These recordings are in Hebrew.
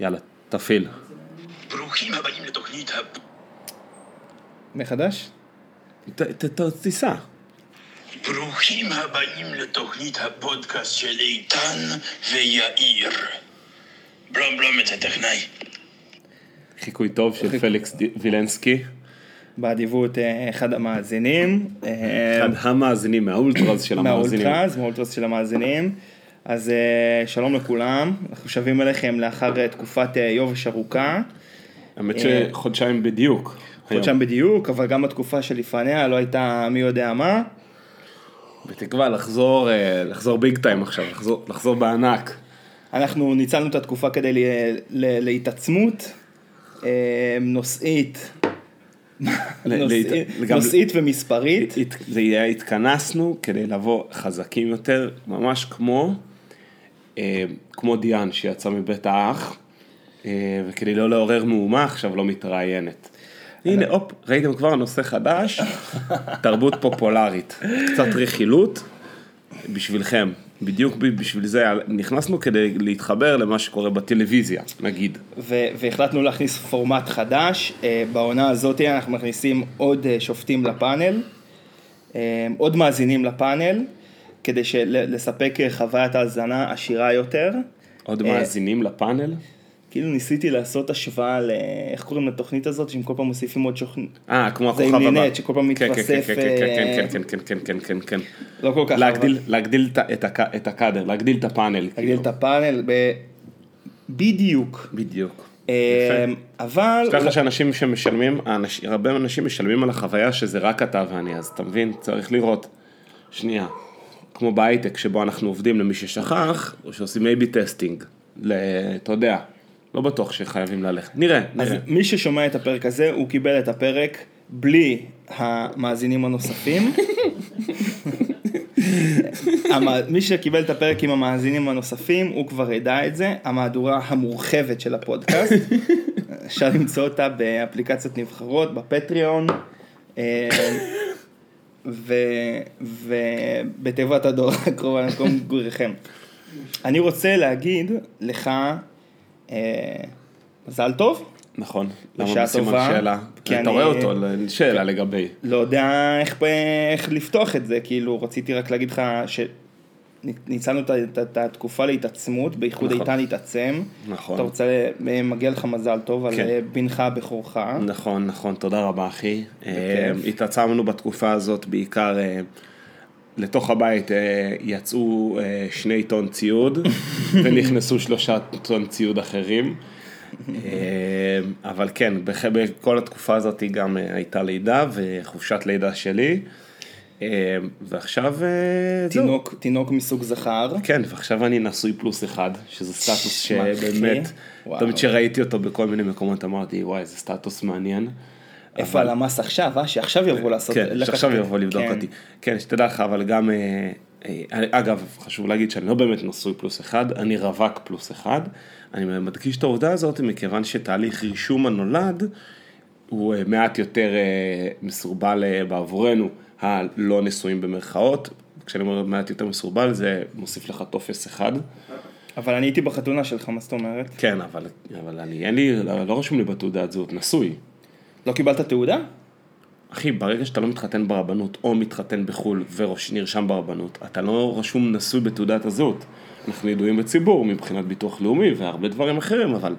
יאללה, תפעיל. ברוכים הבאים לתוכנית ה... מחדש? ת- ת- ת- תיסע. ברוכים הבאים לתוכנית הפודקאסט של איתן ויאיר. בלום בלום את הטכנאי. חיקוי טוב של פליקס וילנסקי. באדיבות אה, אחד המאזינים. אה, אחד המאזינים מהאולטראז של המאזינים. מהאולטראז, מהאולטראז של המאזינים. אז אה, שלום לכולם, אנחנו שבים אליכם לאחר אה, תקופת אה, יובש ארוכה. האמת שחודשיים בדיוק. חודשיים בדיוק, אבל גם בתקופה שלפניה לא הייתה מי יודע מה. בתקווה לחזור, לחזור ביג טיים עכשיו, לחזור- לחזור בענק. אנחנו ניצלנו את התקופה כדי ל- ל- להתעצמות נושאית, נושאית- ומספרית. התכנסנו כדי לבוא חזקים יותר, ממש כמו, כמו דיאן שיצא מבית האח, אה, וכדי לא לעורר מהומה עכשיו לא מתראיינת. הנה, הופ, ראיתם כבר נושא חדש, תרבות פופולרית, קצת רכילות, בשבילכם, בדיוק ב- בשביל זה נכנסנו כדי להתחבר למה שקורה בטלוויזיה, נגיד. ו- והחלטנו להכניס פורמט חדש, אה, בעונה הזאת אנחנו מכניסים עוד אה, שופטים לפאנל, אה, עוד מאזינים לפאנל, כדי לספק חוויית האזנה עשירה יותר. עוד אה, מאזינים לפאנל? כאילו ניסיתי לעשות השוואה ל... איך קוראים לתוכנית הזאת, שהם כל פעם מוסיפים עוד שוכנ... אה, כמו זה הכוכב עם הבא. נינט, שכל פעם כן, כן, מתווסף, כן, כן, אה, כן, כן, כן, כן, כן, כן, כן. לא כל כך... להגדיל, אבל- להגדיל את הקאדר, להגדיל את הפאנל. להגדיל כאילו. את הפאנל, ב... בדיוק. בדיוק. אה, אבל... לך שאנשים שמשלמים, הרבה אנשים משלמים על החוויה שזה רק אתה ואני, אז אתה מבין, צריך לראות. שנייה, כמו בהייטק שבו אנחנו עובדים למי ששכח, או שעושים A-B testing. אתה יודע, לא בטוח שחייבים ללכת. נראה, אז נראה. מי ששומע את הפרק הזה, הוא קיבל את הפרק בלי המאזינים הנוספים. מי שקיבל את הפרק עם המאזינים הנוספים, הוא כבר ידע את זה, המהדורה המורחבת של הפודקאסט. אפשר למצוא אותה באפליקציות נבחרות, בפטריון, אה, ובתיבת הדור הקרוב על מקום מגוריכם. אני רוצה להגיד לך, אה, מזל טוב. נכון. למה בסימן שאלה? כי אתה רואה אותו, שאלה לגבי. לא יודע איך, איך לפתוח את זה, כאילו רציתי רק להגיד לך שניצלנו ה- את, התקופה להתעצמות, בייחוד נכון. איתן התעצם. נכון. אתה רוצה, מגיע לך מזל טוב על כן. אה, בנך הבכורך. נכון, נכון, תודה רבה אחי. אה, התעצמנו בתקופה הזאת בעיקר, אה, לתוך הבית אה, יצאו אה, שני טון ציוד ונכנסו שלושה טון ציוד אחרים. אה, אבל כן, בכל התקופה הזאת גם אה, הייתה לידה וחופשת לידה שלי. אה, ועכשיו אה, זהו. תינוק, תינוק מסוג זכר. כן, ועכשיו אני נשוי פלוס אחד, שזה סטטוס. שבאמת. תמיד שראיתי אותו בכל מיני מקומות אמרתי, וואי, זה סטטוס מעניין. איפה הלמ"ס עכשיו, אה? שעכשיו יבואו לעשות... כן, שעכשיו יבוא לבדוק כן. אותי. כן, שתדע לך, אבל גם, אה, אה, אגב, חשוב להגיד שאני לא באמת נשוי פלוס אחד, אני רווק פלוס אחד. אני מדגיש את העובדה הזאת מכיוון שתהליך רישום הנולד הוא מעט יותר מסורבל בעבורנו, הלא נשואים במרכאות. כשאני אומר מעט יותר מסורבל זה מוסיף לך טופס אחד. אבל אני הייתי בחתונה שלך, מה זאת אומרת? כן, אבל, אבל אני, אין לי, לא, רשום לי בתעודת זהות, נשוי. לא קיבלת תעודה? אחי, ברגע שאתה לא מתחתן ברבנות או מתחתן בחו"ל ונרשם ברבנות, אתה לא רשום נשוי בתעודת הזהות. אנחנו ידועים בציבור מבחינת ביטוח לאומי והרבה דברים אחרים, אבל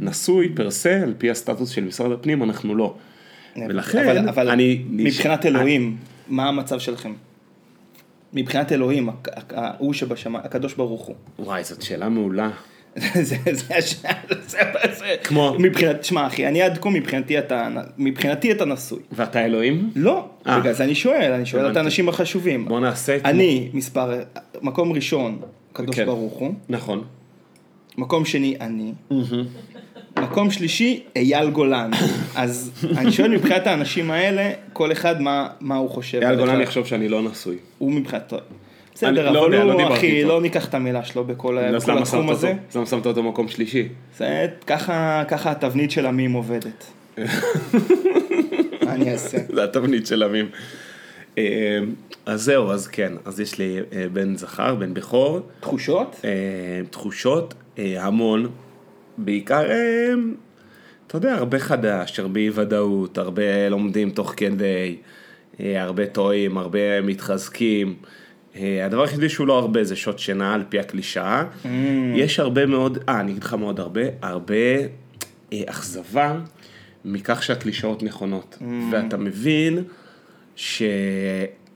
נשוי פר סה, על פי הסטטוס של משרד הפנים, אנחנו לא. ולכן, אבל, אבל אני... מבחינת אלוהים, מה המצב שלכם? מבחינת אלוהים, ההוא שבשמיים, הקדוש ברוך הוא. וואי, זאת שאלה מעולה. זה, זה, השאלה, זה, זה, כמו- מבחינת, שמע אחי, אני עד כה מבחינתי אתה, מבחינתי אתה נשוי. ואתה אלוהים? לא, אה. בגלל זה אני שואל, אני שואל את. האנשים החשובים. בוא נעשה... כמו- אני מספר, מקום ראשון, הקדוש כן. ברוך הוא, נכון. מקום שני, אני, מקום שלישי, אייל גולן. אז אני שואל מבחינת האנשים האלה, כל אחד מה, מה הוא חושב. אייל. גולן יחשוב שאני לא נשוי. הוא מבחינתו. אני בסדר, לא אבל לא הוא, אחי. לא ניקח את המילה שלו בכל למה התחום הזה. למה שמת אותו מקום שלישי? זה ככה, ככה התבנית של המים עובדת. מה אני אעשה? זה התבנית של עמים. אה, אז זהו, אז כן, אז יש לי אה, בן זכר, בן בכור, תחושות? אה, תחושות, המון, בעיקר, אה, אתה יודע, הרבה חדש, הרבה אי ודאות, הרבה לומדים תוך כדי, אה, הרבה טועים, הרבה מתחזקים. אה, הדבר היחידי שהוא לא הרבה זה שעות שינה על פי הקלישאה. Mm. יש הרבה מאוד, אה, אני אגיד לך מאוד הרבה, הרבה אה, אכזבה מכך שהקלישאות נכונות. Mm. ואתה מבין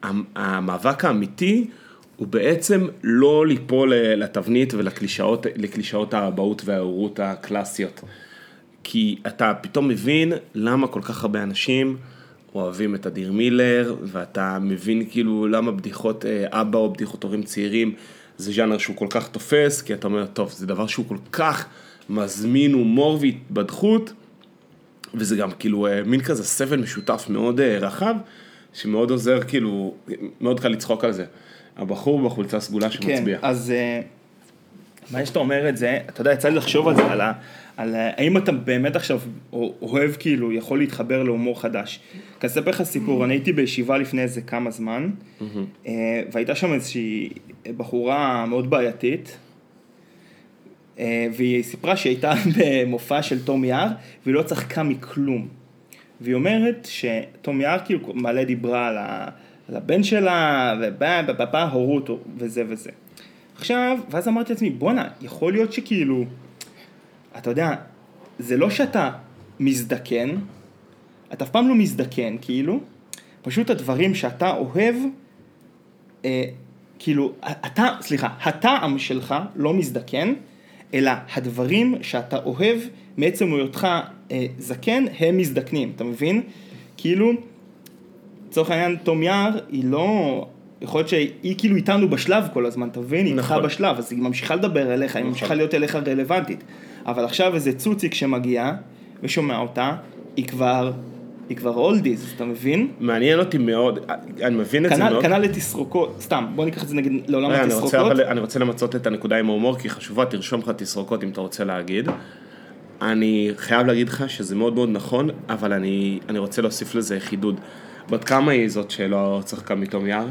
שהמאבק האמיתי הוא בעצם לא ליפול לתבנית ולקלישאות לקלישאות האבהות וההורות הקלאסיות. כי אתה פתאום מבין למה כל כך הרבה אנשים אוהבים את אדיר מילר, ואתה מבין כאילו למה בדיחות אה, אבא או בדיחות הורים צעירים זה ז'אנר שהוא כל כך תופס, כי אתה אומר, טוב, זה דבר שהוא כל כך מזמין הומור והתבדחות, וזה גם כאילו אה, מין כזה סבל משותף מאוד אה, רחב, שמאוד עוזר, כאילו, מאוד קל לצחוק על זה. הבחור בחולצה סגולה כן, שמצביע. אז אה, מה שאתה אומר את זה, אתה יודע, יצא לי לחשוב על זה, על, ה, על האם אתה באמת עכשיו אוהב כאילו, יכול להתחבר להומור חדש. כי אני אספר לך סיפור, אני הייתי בישיבה לפני איזה כמה זמן, אה, והייתה שם איזושהי בחורה מאוד בעייתית, אה, והיא סיפרה שהיא הייתה במופע של תום יער, והיא לא צחקה מכלום. והיא אומרת שתום יער כאילו מלא דיברה על, ה, על הבן שלה, ובא, בא, בא, הורות וזה וזה. עכשיו, ואז אמרתי לעצמי, בואנה, יכול להיות שכאילו, אתה יודע, זה לא שאתה מזדקן, אתה אף פעם לא מזדקן, כאילו, פשוט הדברים שאתה אוהב, אה, כאילו, אתה, סליחה, הטעם שלך לא מזדקן, אלא הדברים שאתה אוהב מעצם היותך אה, זקן, הם מזדקנים, אתה מבין? כאילו, לצורך העניין, תום יער, היא לא... יכול להיות שהיא כאילו איתנו בשלב כל הזמן, אתה מבין? היא איתך נכון. בשלב, אז היא ממשיכה לדבר אליך, היא נכון. ממשיכה להיות אליך רלוונטית. אבל עכשיו איזה צוציק שמגיע ושומע אותה, היא כבר, היא כבר אולדיז, אתה מבין? מעניין אותי מאוד, אני מבין את זה כנ"ל מאוד. כנ"ל לתסרוקות, סתם, בוא ניקח את זה נגיד לעולם רגע, אני רוצה, התסרוקות. אבל, אני רוצה למצות את הנקודה עם ההומור, כי היא חשובה, תרשום לך תסרוקות אם אתה רוצה להגיד. אני חייב להגיד לך שזה מאוד מאוד נכון, אבל אני, אני רוצה להוסיף לזה חידוד. בת כמה היא זאת שלא צחקה מתום יער?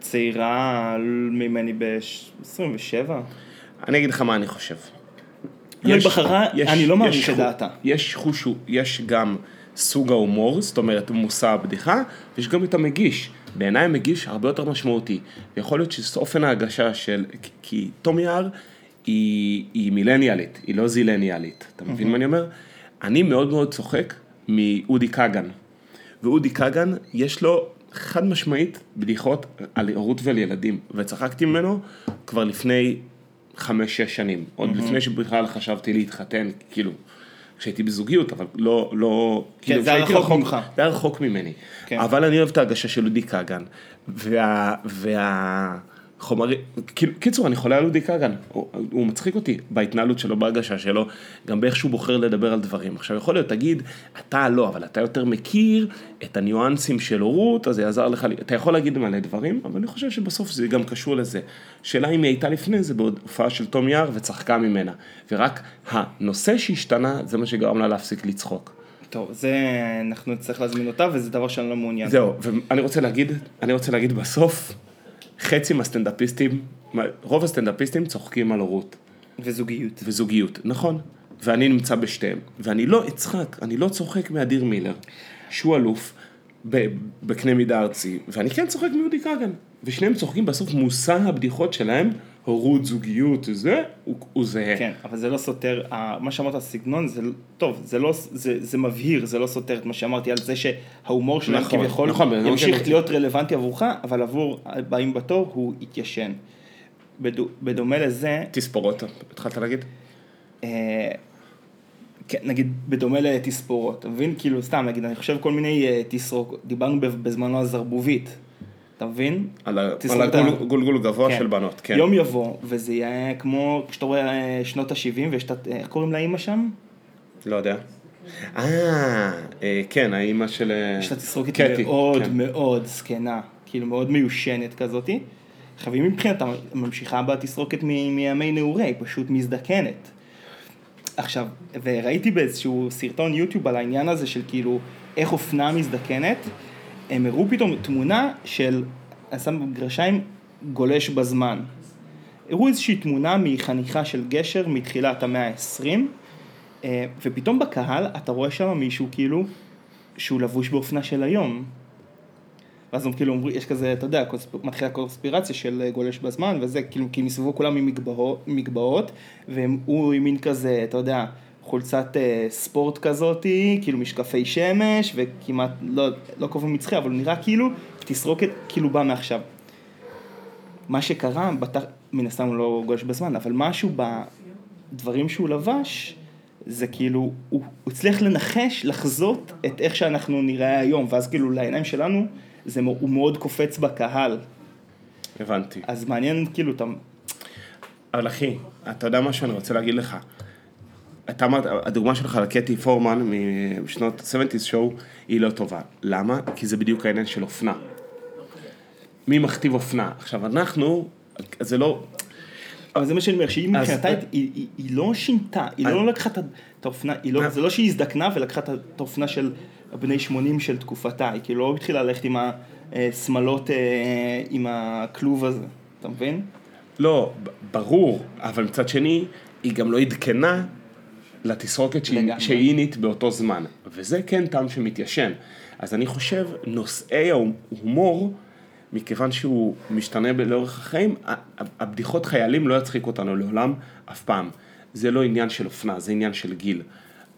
צעירה ממני ב-27. אני אגיד לך מה אני חושב. היא בחרה, אני לא מעריך יש את חו- דעתה. יש חוש, יש גם סוג ההומור, זאת אומרת מושא הבדיחה, ויש גם את המגיש. בעיניי המגיש הרבה יותר משמעותי. ויכול להיות שזה אופן ההגשה של, כי- כי תום יער היא, היא מילניאלית, היא לא זילניאלית. אתה מבין מה אני אומר? אני מאוד מאוד צוחק מאודי כגן. ואודי כגן, יש לו חד משמעית בדיחות על הורות ועל ילדים, וצחקתי ממנו כבר לפני חמש-שש שנים, עוד לפני שבכלל חשבתי להתחתן, כאילו, כשהייתי בזוגיות, אבל לא, לא, כאילו, זה היה רחוק ממך. זה היה רחוק ממני, כן. אבל אני אוהב את ההגשה של אודי כגן, וה... וה... חומרים, כאילו, קיצור, אני חולה על אודי כגן, הוא, הוא מצחיק אותי בהתנהלות שלו, בהרגשה שלו, גם באיך שהוא בוחר לדבר על דברים. עכשיו, יכול להיות, תגיד, אתה לא, אבל אתה יותר מכיר את הניואנסים של הורות, אז זה יעזר לך, אתה יכול להגיד מלא דברים, אבל אני חושב שבסוף זה גם קשור לזה. שאלה אם היא הייתה לפני זה בהופעה של תום יער וצחקה ממנה, ורק הנושא שהשתנה, זה מה שגרם לה להפסיק לצחוק. טוב, זה, אנחנו נצטרך להזמין אותה, וזה דבר שאני לא מעוניין. זהו, ואני רוצה להגיד, אני רוצה להגיד בסוף, חצי מהסטנדאפיסטים, רוב הסטנדאפיסטים צוחקים על הורות. וזוגיות. וזוגיות, נכון. ואני נמצא בשתיהם. ואני לא אצחק, אני לא צוחק מאדיר מילר, שהוא אלוף בקנה מידה ארצי, ואני כן צוחק מאודי כגן. ושניהם צוחקים בסוף מושא הבדיחות שלהם, הורות, זוגיות, זה, הוא, הוא זהה. כן, אבל זה לא סותר, מה שאמרת הסגנון זה, טוב, זה לא, זה, זה מבהיר, זה לא סותר את מה שאמרתי על זה שההומור שלהם נכון, כביכול נכון, אדם ימשיך כן. להיות רלוונטי עבורך, אבל עבור הבאים בתור הוא יתיישן. בדו- בדומה לזה, תספורות, התחלת להגיד? אה, כן, נגיד בדומה לתספורות, אתה מבין? כאילו סתם, נגיד, אני חושב כל מיני אה, תסרוק, דיברנו בזמנו על זרבובית, אתה מבין? על הגולגול גבוה כן. של בנות, כן. יום יבוא, וזה יהיה כמו, כשאתה רואה אה, שנות ה-70, ויש את, איך קוראים לאימא שם? לא יודע. אה, אה, כן, האימא של... אה, יש לה תסרוקת מאוד כן. מאוד זקנה, כאילו מאוד מיושנת כזאתי. היא מבחינתה ממשיכה בתסרוקת מימי נעורי, היא פשוט מזדקנת. עכשיו, וראיתי באיזשהו סרטון יוטיוב על העניין הזה של כאילו, איך אופנה מזדקנת, הם הראו פתאום תמונה של, אני שם גרשיים, גולש בזמן. הראו איזושהי תמונה מחניכה של גשר מתחילת המאה ה-20, אה, ופתאום בקהל אתה רואה שם מישהו כאילו, שהוא לבוש באופנה של היום. ואז הם כאילו אומרים, יש כזה, אתה יודע. מתחילה קונספירציה של גולש בזמן וזה, כאילו, כי מסביבו כולם עם מגבעות והוא עם מין כזה, אתה יודע, חולצת אה, ספורט כזאתי, כאילו משקפי שמש, וכמעט, לא, לא קובע מצחי, אבל נראה כאילו תסרוקת, כאילו בא מעכשיו. מה שקרה, בטח, מן הסתם הוא לא גולש בזמן, אבל משהו בדברים שהוא לבש, זה כאילו, הוא, הוא הצליח לנחש, לחזות את איך שאנחנו נראה היום, ואז כאילו לעיניים שלנו, זה, הוא מאוד קופץ בקהל. הבנתי. אז מעניין, כאילו, אתה... אבל אחי, אתה יודע מה שאני רוצה להגיד לך? אתה אמרת, הדוגמה שלך לקטי פורמן משנות ה-70's show היא לא טובה. למה? כי זה בדיוק העניין של אופנה. מי מכתיב אופנה? עכשיו, אנחנו, זה לא... אבל זה מה שאני אומר, שהיא מבחינתה, היא, לא שינתה, היא לא לקחה את האופנה, לא, זה לא שהיא הזדקנה ולקחה את האופנה של הבני 80 של תקופתה, היא כאילו לא התחילה ללכת עם השמלות, אה, עם הכלוב הזה, אתה מבין? לא, ברור, אבל מצד שני, היא גם לא עדכנה לתסרוקת שהיא-. שהיא אינית באותו זמן. וזה כן טעם שמתיישן. אז אני חושב, נושאי ההומור, מכיוון שהוא משתנה לאורך החיים, הבדיחות חיילים לא יצחיק אותנו לעולם, אף פעם. זה לא עניין של אופנה, זה עניין של גיל.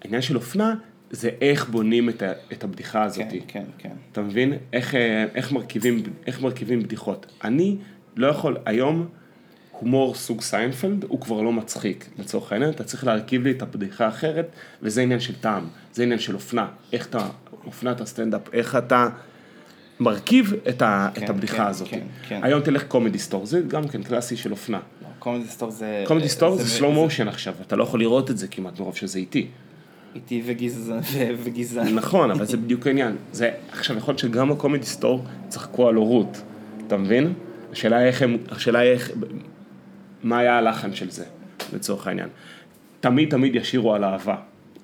העניין של אופנה זה איך בונים את, ה- את הבדיחה הזאת. כן, כן, כן. אתה מבין? איך, אה, איך, מרכיבים, איך מרכיבים בדיחות. אני לא יכול, היום, הומור סוג סיינפלד הוא כבר לא מצחיק, לצורך העניין, אתה צריך להרכיב לי את הבדיחה האחרת, וזה עניין של טעם, זה עניין של אופנה, איך אתה, אופנת הסטנדאפ, איך אתה מרכיב את, ה, כן, את הבדיחה כן, הזאת. כן, כן. היום תלך Comedy Store, זה גם כן קלאסי של אופנה. Comedy Store זה... Comedy Store זה slow motion עכשיו, אתה לא יכול לראות את זה כמעט מרוב שזה איטי. איטי וגזען. נכון, אבל זה בדיוק העניין. זה, עכשיו, יכול להיות שגם ה Comedy Store צחקו על הורות, אתה מבין? השאלה היא איך הם, השאלה היא איך, מה היה הלחן של זה, לצורך העניין. תמיד תמיד ישירו על אהבה.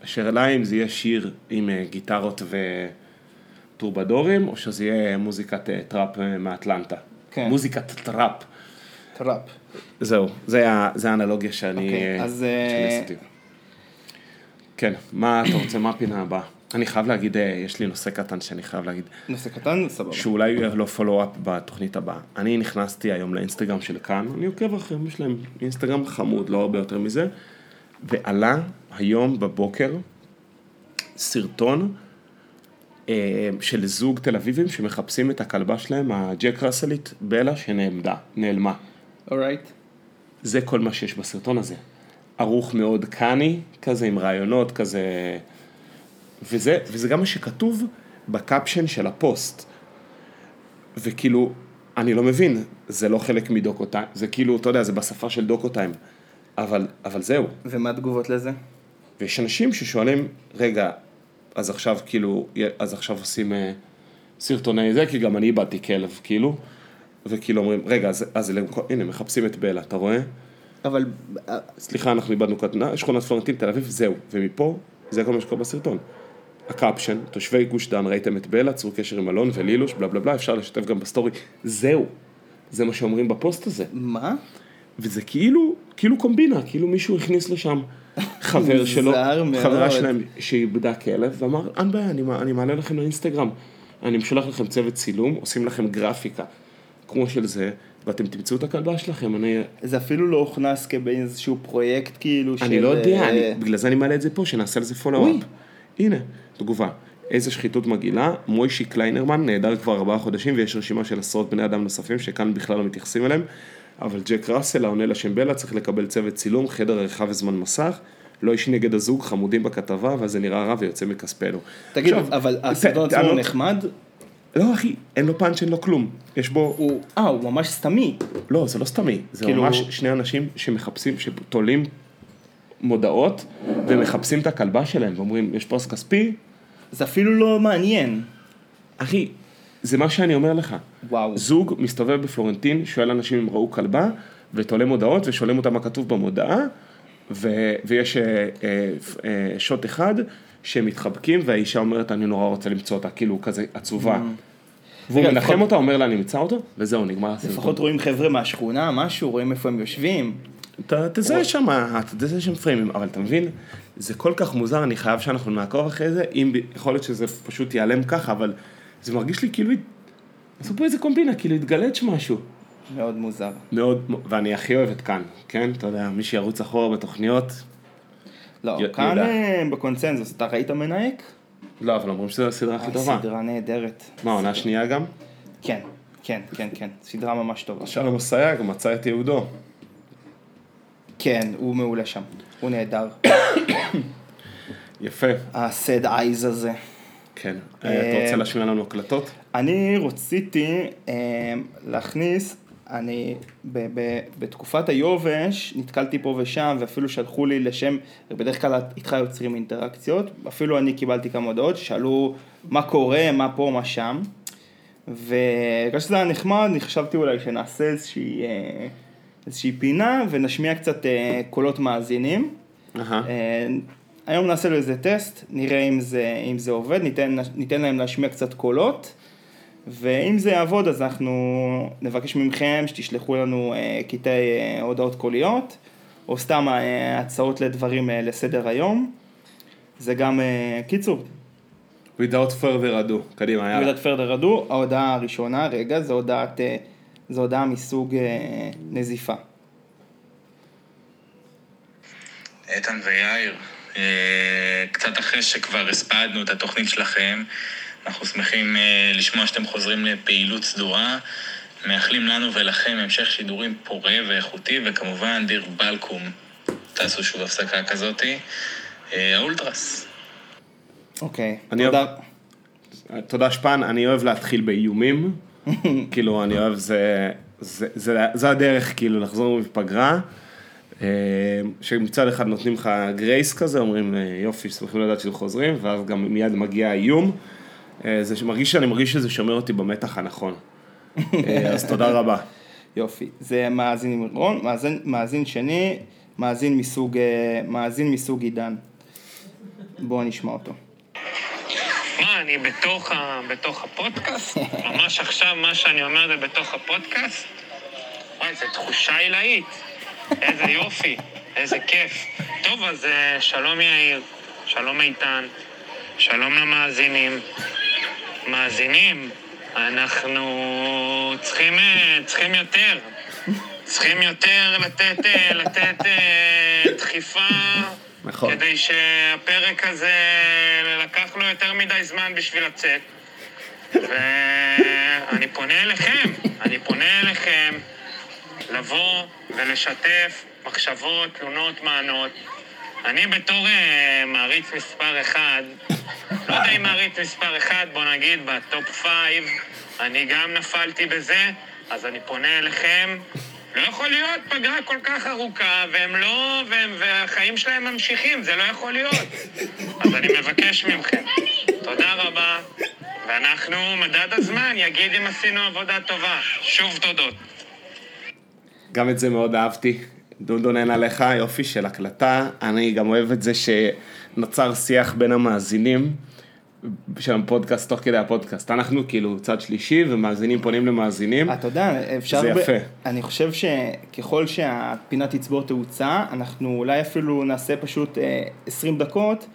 השאלה אם זה יהיה שיר עם אה, גיטרות וטורבדורים, או שזה יהיה מוזיקת אה, טראפ אה, מאטלנטה. כן. מוזיקת טראפ. טראפ. זהו, זה, האנלוגיה שאני... אוקיי, אז. כן, מה אתה רוצה, מה הפינה הבאה? אני חייב להגיד, אה, יש לי נושא קטן שאני חייב להגיד, נושא קטן, סבבה. שאולי יהיה לו follow-up בתוכנית הבאה. אני נכנסתי היום לאינסטגרם של כאן, אני עוקב אחריהם, יש להם אינסטגרם חמוד, לא הרבה יותר מזה, ועלה היום בבוקר סרטון אה, של זוג תל אביבים שמחפשים את הכלבה שלהם, הג'ק ראסלית, בלה, שנעמדה, נעלמה. alright. זה כל מה שיש בסרטון הזה. ערוך מאוד כאני, כזה עם רעיונות, כזה... וזה, וזה גם מה שכתוב ב caption של הפוסט. וכאילו, אני לא מבין, זה לא חלק מדוקו טיים, זה כאילו, אתה יודע, זה בשפה של דוקו טיים. אבל, אבל זהו. ומה התגובות לזה? ויש אנשים ששואלים, רגע, אז עכשיו כאילו, אז עכשיו עושים אה, סרטוני זה, כי גם אני איבדתי כלב, כאילו. וכאילו אומרים, רגע, אז, אז למקום- הנה, מחפשים את בלה, אתה רואה? אבל סליחה, אנחנו איבדנו קטנה, שכונת פלורנטין, תל אביב, זהו. ומפה, זה כל מה שקורה בסרטון. ה caption, תושבי גוש דן, ראיתם את בלה, צרו קשר עם אלון ולילוש, בלה בלה בלה, אפשר לשתף גם בסטורי. זהו. זה מה שאומרים בפוסט הזה. מה? וזה כאילו, כאילו קומבינה, כאילו מישהו הכניס לשם חבר שלו. חברה שלהם שאיבדה כלב, ואמר, אין בעיה, אני, אני מעלה לכם לאינסטגרם, אני משלח לכם צוות צילום, עושים לכם גרפיקה, כמו של זה, ואתם תמצאו את הכלבה שלכם, אני, זה אפילו לא הוכנס כאיזשהו פרויקט כאילו של... אני לא יודע, אה, אני, בגלל זה אני מעלה את זה פה, שנעשה על זה פולו-אפ. הנה, תגובה. איזה שחיתות מגעילה, מוישי קליינרמן נעדר כבר ארבעה חודשים ויש רשימה של עשרות בני אדם נוספים שכאן בכלל לא מתייחסים אליהם, אבל ג'ק ראסל העונה לשם בלה צריך לקבל צוות צילום, חדר עריכה וזמן מסך, לא איש נגד הזוג, חמודים בכתבה, ואז זה נראה רע ויוצא מכספנו. תגיד, עכשיו, אבל הסרטון עצמו הוא טענות- נחמד? לא אחי, אין לו פאנץ', אין לו כלום. יש בו, הוא... אה, הוא ממש סתמי. לא, זה לא סתמי, זה כאילו- ממש שני אנשים שמחפשים, שתולים מודעות ומחפשים את הכלבה שלהם ואומרים, יש פרס כספי, זה אפילו לא מעניין. אחי, זה מה שאני אומר לך. וואו. זוג מסתובב בפלורנטין, שואל אנשים אם ראו כלבה, ותולה מודעות ושואלים אותם מה כתוב במודעה, ו- ויש אה, אה, אה, שוט אחד שהם מתחבקים והאישה אומרת אני נורא רוצה למצוא אותה, כאילו כזה עצובה. והוא Mm. רגע, מנחם לפחות- אותה, אומר לה אני אמצא אותו, וזהו, נגמר הסרטון. לפחות רואים חבר'ה מהשכונה, משהו, רואים איפה הם יושבים. אתה תזהה שם, אתה תזהה שם פריימים, אבל אתה מבין, זה כל כך מוזר, אני חייב שאנחנו נעקוב אחרי זה, אם, יכול להיות שזה פשוט ייעלם ככה, אבל זה מרגיש לי כאילו, עשו פה איזה קומבינה, כאילו התגלץ' משהו. מאוד מוזר. מאוד, ואני הכי אוהב את כאן, כן? אתה יודע, מי שירוץ אחורה בתוכניות, לא, י- כאן יודע. אה, בקונצנזוס, אתה ראית מנהיק? לא, אבל אומרים שזו הסדרה הכי טובה. סדרה נהדרת. מה, עונה שנייה גם? כן, כן, כן, כן, סדרה ממש טובה. שלום אסייג מצא את יהודו. כן, הוא מעולה שם, הוא נהדר. יפה, הסד אייז הזה. כן. אה, אתה רוצה להשמיע לנו הקלטות? אני רציתי אה, להכניס, אני בתקופת היובש נתקלתי פה ושם ואפילו שלחו לי לשם, בדרך כלל איתך יוצרים אינטראקציות, אפילו אני קיבלתי כמה הודעות, שאלו מה קורה, מה פה, מה שם, ובגלל שזה היה נחמד, אני חשבתי אולי שנעשה איזושהי, אה, איזושהי פינה ונשמיע קצת אה, קולות מאזינים. אהה. אה, היום נעשה לו איזה טסט, נראה אם זה, אם זה עובד, ניתן, ניתן להם להשמיע קצת קולות, ואם זה יעבוד אז אנחנו נבקש מכם שתשלחו לנו אה, קטעי אה, הודעות קוליות, או סתם אה, הצעות לדברים אה, לסדר היום. זה גם, אה, קיצור, without further ado, קדימה, יאללה. מידת פרדר רדו, ההודעה הראשונה, רגע, זו הודעת, אה, זו הודעה מסוג אה, נזיפה. איתן ויאיר, אה, קצת אחרי שכבר הספדנו את התוכנית שלכם, אנחנו שמחים אה, לשמוע שאתם חוזרים לפעילות סדורה. מאחלים לנו ולכם המשך שידורים פורה ואיכותי, וכמובן, דיר בלקום, תעשו שוב הפסקה כזאתי. האולטרס. אוקיי, תודה. תודה שפן, אני אוהב להתחיל באיומים. כאילו, אני אוהב, זה, זה, זה, זה הדרך כאילו לחזור מפגרה. אה, שמצד אחד נותנים לך גרייס כזה, אומרים אה, יופי, שמחים לדעת שאתם חוזרים, ואז גם מיד מגיע האיום. אה, זה מרגיש שאני מרגיש שזה שומר אותי במתח הנכון. אז תודה רבה. יופי, זה מאזין עם רון, מאזין, מאזין שני, מאזין מסוג, מאזין מסוג עידן. בואו נשמע אותו. מה, אני בתוך, ה... בתוך הפודקאסט? ממש עכשיו מה שאני אומר זה בתוך הפודקאסט? וואי, זו תחושה עילאית. איזה יופי, איזה כיף. טוב, אז אה, שלום יאיר, שלום איתן, שלום למאזינים. מאזינים, אנחנו צריכים, אה, צריכים יותר. צריכים יותר לתת, אה, לתת דחיפה. נכון. כדי שהפרק הזה לקח לו יותר מדי זמן בשביל לצאת. ואני פונה אליכם, אני פונה אליכם לבוא ולשתף מחשבות, תלונות, מענות. אני בתור uh, מעריץ מספר אחד, לא יודע אם מעריץ מספר אחד, בוא נגיד ב top five, אני גם נפלתי בזה, אז אני פונה אליכם. לא יכול להיות פגרה כל כך ארוכה, והם לא, והם, והחיים שלהם ממשיכים, זה לא יכול להיות. אז אני מבקש מכם, תודה רבה, ואנחנו, מדד הזמן יגיד אם עשינו עבודה טובה. שוב תודות. גם את זה מאוד אהבתי. דודו נהנה לך, יופי של הקלטה. אני גם אוהב את זה שנוצר שיח בין המאזינים של הפודקאסט תוך כדי הפודקאסט. אנחנו כאילו צד שלישי ומאזינים פונים למאזינים. אתה יודע, אפשר... זה יפה. אני חושב שככל שהפינה תצבור תאוצה, אנחנו אולי אפילו נעשה פשוט אה, 20 דקות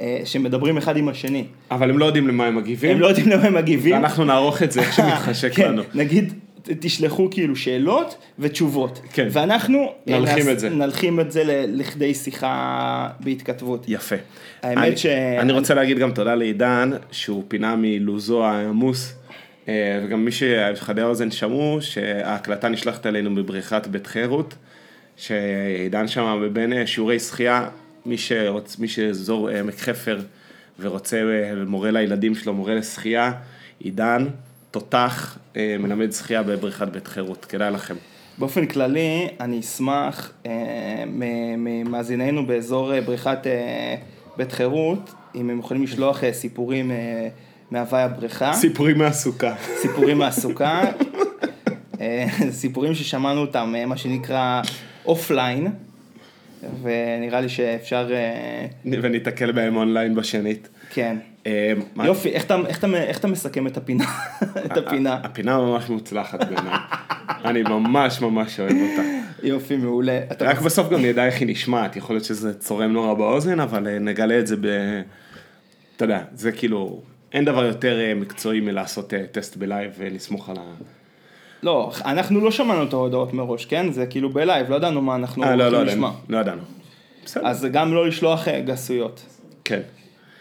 אה, שמדברים אחד עם השני. אבל הם לא יודעים למה הם מגיבים. הם לא יודעים למה הם מגיבים. ואנחנו נערוך את זה איך שמתחשק כן, לנו. נגיד, תשלחו כאילו שאלות ותשובות. כן. ואנחנו... אה, נלחים נעש- את זה. נלחים את זה לכדי שיחה בהתכתבות. יפה. האמת אני, ש- אני רוצה להגיד גם תודה לעידן, שהוא פינה מלוזו העמוס, אה, וגם מי שחדי האוזן שמעו, שההקלטה נשלחת אלינו בבריכת בית חירות, שעידן שם מבין אה, שיעורי שחייה, מי, שרוצ, מי שזור עמק חפר ורוצה מורה לילדים שלו, מורה לשחייה, עידן, תותח, אה, מלמד שחייה בבריכת בית חירות, כדאי לכם. באופן כללי, אני אשמח אה, ממאזיננו באזור אה, בריכת בית חירות, אם הם יכולים לשלוח סיפורים מהווי הבריכה, סיפורים מהסוכה. סיפורים מהסוכה, סיפורים ששמענו אותם, מה שנקרא אופליין, ונראה לי שאפשר, וניתקל בהם אונליין בשנית. כן. אה, יופי, איך אתה, מסכם את הפינה? את הפינה. הפינה ממש מוצלחת בעיניי. אני ממש ממש אוהב אותה. יופי, מעולה. רק בסוף גם נדע איך היא נשמעת, יכול להיות שזה צורם נורא באוזן, אבל אה, נגלה את זה ב... אתה יודע, זה כאילו, אין דבר יותר אה, מקצועי מלעשות טסט בלייב ולסמוך על ה... לא, אנחנו לא שמענו את ההודעות מראש, כן? זה כאילו בלייב, לא ידענו מה אנחנו אה, לא, לא הולכים לשמוע. לא ידענו. בסדר, אז גם לא לשלוח גסויות. כן.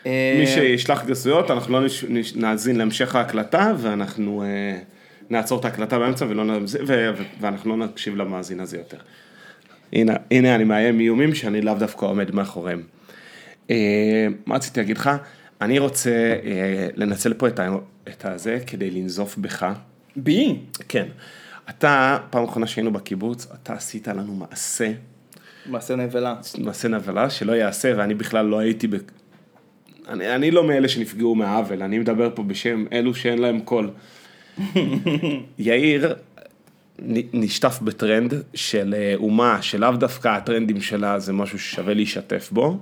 אה, מי שישלח גסויות, אנחנו לא נש... נש... נאזין להמשך ההקלטה, ואנחנו אה, נעצור את ההקלטה באמצע, ולא נ... ו... ואנחנו לא נקשיב למאזין הזה יותר. הנה, הנה אני מאיים איומים שאני לאו דווקא עומד מאחוריהם. אה, מה רציתי להגיד לך? אני רוצה אה, לנצל פה את, ה... את הזה כדי לנזוף בך. בי? כן. אתה, פעם אחרונה שהיינו בקיבוץ, אתה עשית לנו מעשה, מעשה נבלה. מעשה נבלה שלא ייעשה, ואני בכלל לא הייתי ב... אני, אני לא מאלה שנפגעו מהעוול, אני מדבר פה בשם אלו שאין להם קול. יאיר נשטף בטרנד של אה, אומה שלאו דווקא הטרנדים שלה זה משהו ששווה להשתתף בו,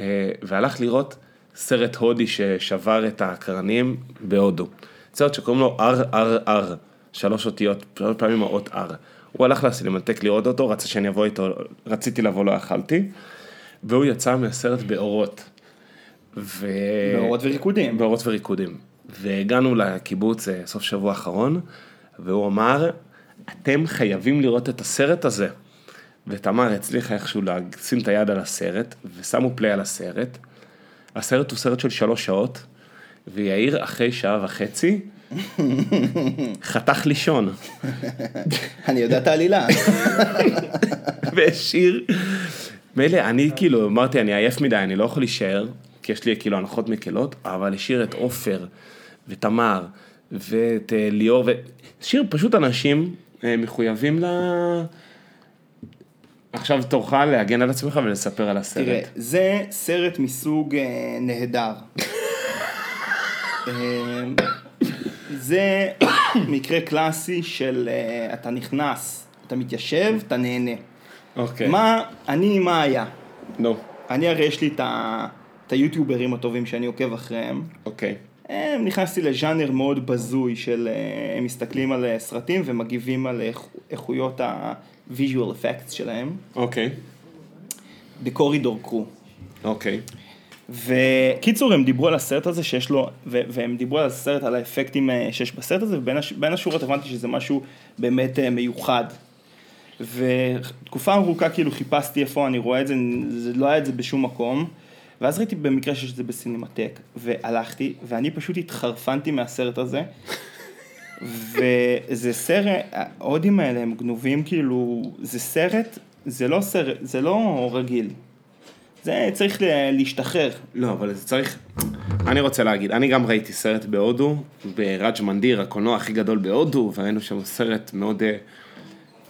אה, והלך לראות סרט הודי ששבר את הקרנים בהודו. סרט שקוראים לו RRR, שלוש אותיות, שלוש פעמים האות R. הוא הלך לסינמטק לראות אותו, רצה שאני אבוא איתו, רציתי לבוא, לא יכלתי, והוא יצא מהסרט באורות. ו... באורות וריקודים. באורות וריקודים. והגענו לקיבוץ אה, סוף שבוע האחרון, והוא אמר, אתם חייבים לראות את הסרט הזה. ותמר הצליחה איכשהו לשים את היד על הסרט, ושמו פליי על הסרט. הסרט הוא סרט של שלוש שעות, ויאיר אחרי שעה וחצי חתך לישון, אני יודע את העלילה. והשאיר, מילא אני כאילו אמרתי אני עייף מדי אני לא יכול להישאר כי יש לי כאילו הנחות מקלות אבל השאיר את עופר ותמר ואת אה, ליאור והשאיר פשוט אנשים אה, מחויבים ל... עכשיו תורך להגן על עצמך ולספר על הסרט. תראה, זה סרט מסוג אה, נהדר. אה, זה מקרה קלאסי של אה, אתה נכנס, אתה מתיישב, אתה נהנה. אוקיי. מה, אני, מה היה? נו, אני הרי יש לי את ה- את היוטיוברים הטובים שאני עוקב אחריהם. אוקיי. הם, נכנסתי לז'אנר מאוד בזוי של אה, הם מסתכלים על אה, סרטים ומגיבים על איכ- איכויות ה-visual effects שלהם. אוקיי. The Corridor Crew. אוקיי. וקיצור הם דיברו על הסרט הזה שיש לו, ו- והם דיברו על הסרט, על האפקטים אה, שיש בסרט הזה, ובין הש- השורות הבנתי שזה משהו באמת אה, מיוחד. ותקופה ארוכה כאילו חיפשתי איפה אני רואה את זה, זה לא היה את זה בשום מקום. ואז ראיתי במקרה שיש את זה בסינמטק, והלכתי, ואני פשוט התחרפנתי מהסרט הזה. וזה סרט, ההודים האלה הם גנובים כאילו, זה סרט, זה לא סרט, זה לא רגיל. זה צריך להשתחרר. לא, אבל זה צריך... אני רוצה להגיד, אני גם ראיתי סרט בהודו, בראג' מנדיר, הקולנוע הכי גדול בהודו, וראינו שם סרט מאוד... אה,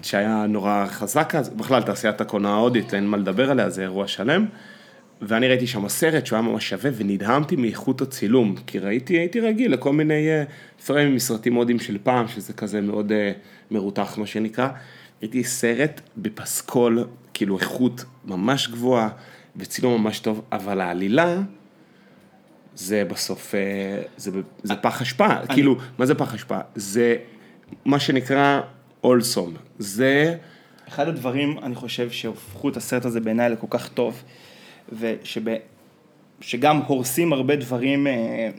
שהיה נורא חזק אז, בכלל תעשיית הקולנוע ההודית, אין מה לדבר עליה, זה אירוע שלם. ואני ראיתי שם סרט שהוא היה ממש שווה, ונדהמתי מאיכות הצילום, כי ראיתי, הייתי רגיל לכל מיני אה, פריימים מסרטים הודיים של פעם, שזה כזה מאוד אה, מרותח, מה שנקרא. ראיתי סרט בפסקול, כאילו איכות ממש גבוהה, וצילום ממש טוב, אבל העלילה, זה בסוף, אה, זה, זה פח אשפה, כאילו, מה זה פח אשפה? זה מה שנקרא אולסום, זה, אחד הדברים, אני חושב, שהפכו את הסרט הזה בעיניי לכל כך טוב, ושב... שגם הורסים הרבה דברים, אה,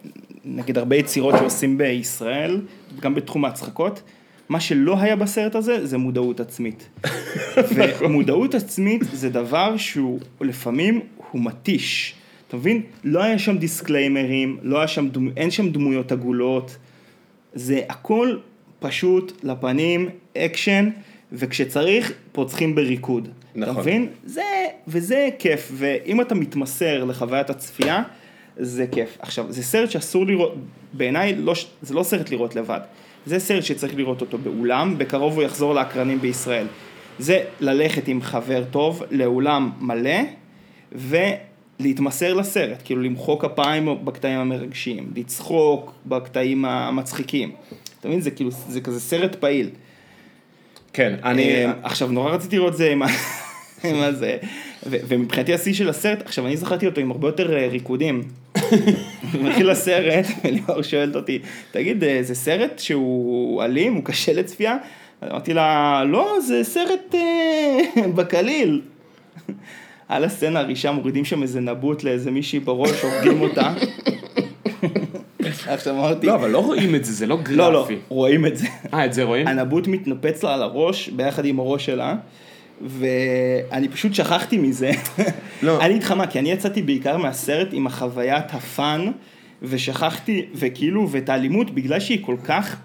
נגיד הרבה יצירות שעושים בישראל, גם בתחום ההצחקות, מה שלא היה בסרט הזה זה מודעות עצמית. ומודעות עצמית זה דבר שהוא לפעמים הוא מתיש. אתה מבין? לא היה שם דיסקליימרים, לא היה שם, דמ... אין שם דמויות עגולות, זה הכל פשוט לפנים, אקשן, וכשצריך פוצחים בריקוד. נכון. אתה מבין? זה, וזה כיף, ואם אתה מתמסר לחוויית הצפייה, זה כיף. עכשיו, זה סרט שאסור לראות, בעיניי לא, זה לא סרט לראות לבד. זה סרט שצריך לראות אותו באולם, בקרוב הוא יחזור לאקרנים בישראל. זה ללכת עם חבר טוב לאולם מלא, ולהתמסר לסרט, כאילו למחוא כפיים בקטעים המרגשים, לצחוק בקטעים המצחיקים. אתה מבין? זה כאילו, זה כזה סרט פעיל. כן, אני, אה, עכשיו, נורא רציתי לראות זה עם ה... עם הזה, ו- ומבחינתי השיא של הסרט, עכשיו אני זכרתי אותו עם הרבה יותר אה, ריקודים. מתחיל הסרט, וליאור שואלת אותי, תגיד, אה, זה סרט שהוא אלים, הוא קשה לצפייה? אמרתי לה, לא, זה סרט אה, בקליל. על הסצנה הראשה מורידים שם איזה נבוט לאיזה מישהי בראש, הורגים אותה. עכשיו אמרתי, לא, אבל לא רואים את זה, זה לא גרפי. לא, לא, רואים את זה. אה, את זה רואים? הנבוט מתנפץ לה על הראש, ביחד עם הראש שלה, ואני פשוט שכחתי מזה. לא. אני איתך מה, כי אני יצאתי בעיקר מהסרט עם החוויית הפאן, ושכחתי, וכאילו, ואת האלימות, בגלל שהיא כל כך,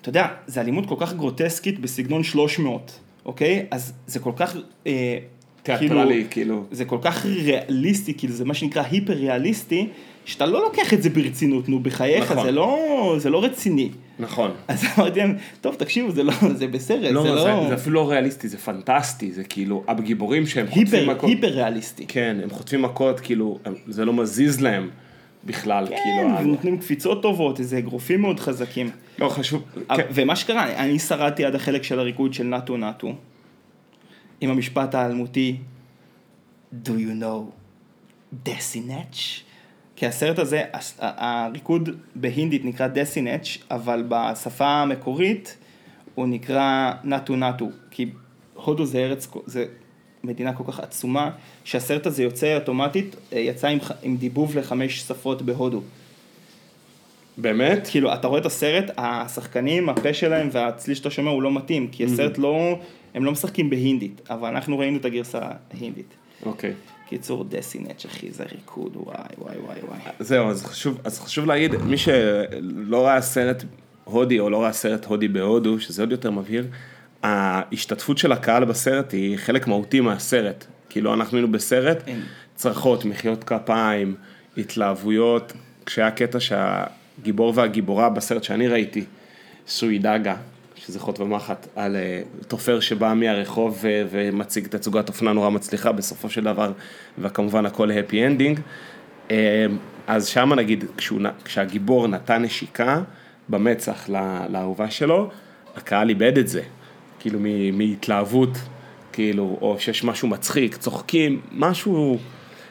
אתה יודע, זו אלימות כל כך גרוטסקית בסגנון 300, אוקיי? אז זה כל כך... אה, תיאטרלי, כאילו. זה כל כך ריאליסטי, כאילו זה מה שנקרא היפר ריאליסטי, שאתה לא לוקח את זה ברצינות, נו, בחייך, נכון. זה לא, זה לא רציני. נכון. אז אמרתי להם, טוב, תקשיבו, זה לא, זה בסרט, לא, זה זה, לא... זה אפילו לא ריאליסטי, זה פנטסטי, זה כאילו, הגיבורים שהם חוטפים היפר, מכות. היפר ריאליסטי. כן, הם חוטפים מכות, כאילו, הם- זה לא מזיז להם בכלל, כן, כאילו. ה- ונותנים קפיצות טובות, איזה אגרופים מאוד חזקים. לא, חשוב, כן. ומה שקרה, אני- שרדתי עד החלק של הריקוד של נאטו נאטו, עם המשפט האלמותי, Do you know דסינץ'? כי הסרט הזה, הריקוד בהינדית נקרא דסינץ', אבל בשפה המקורית הוא נקרא נאטו נאטו, כי הודו זה ארץ, זה מדינה כל כך עצומה, שהסרט הזה יוצא אוטומטית, אה, יצא עם, עם דיבוב לחמש שפות בהודו. באמת? כאילו, אתה רואה את הסרט, השחקנים, הפה שלהם והצליל שאתה שומע הוא לא מתאים, כי הסרט לא, הם לא משחקים בהינדית, אבל אנחנו ראינו את הגרסה ההינדית. אוקיי. קיצור, דסינץ' אחי, זה ריקוד, וואי וואי וואי וואי. זהו, אז חשוב, אז חשוב להגיד, מי שלא ראה סרט הודי או לא ראה סרט הודי בהודו, שזה עוד יותר מבהיר, ההשתתפות של הקהל בסרט היא חלק מהותי מהסרט. כאילו אנחנו היינו בסרט, אין. צרחות, מחיאות כפיים, התלהבויות, כשהיה קטע שהגיבור והגיבורה בסרט שאני ראיתי, סוי דאגה, שזה חוט ומחט, על אה, תופר שבא מהרחוב ו- ומציג תצוגת אופנה נורא מצליחה בסופו של דבר, וכמובן הכל happy ending. אה, אז שמה נגיד, כשהוא, כשהגיבור נתן נשיקה במצח לה- לאהובה שלו, הקהל איבד את זה, כאילו מהתלהבות, כאילו, או שיש משהו מצחיק, צוחקים, משהו,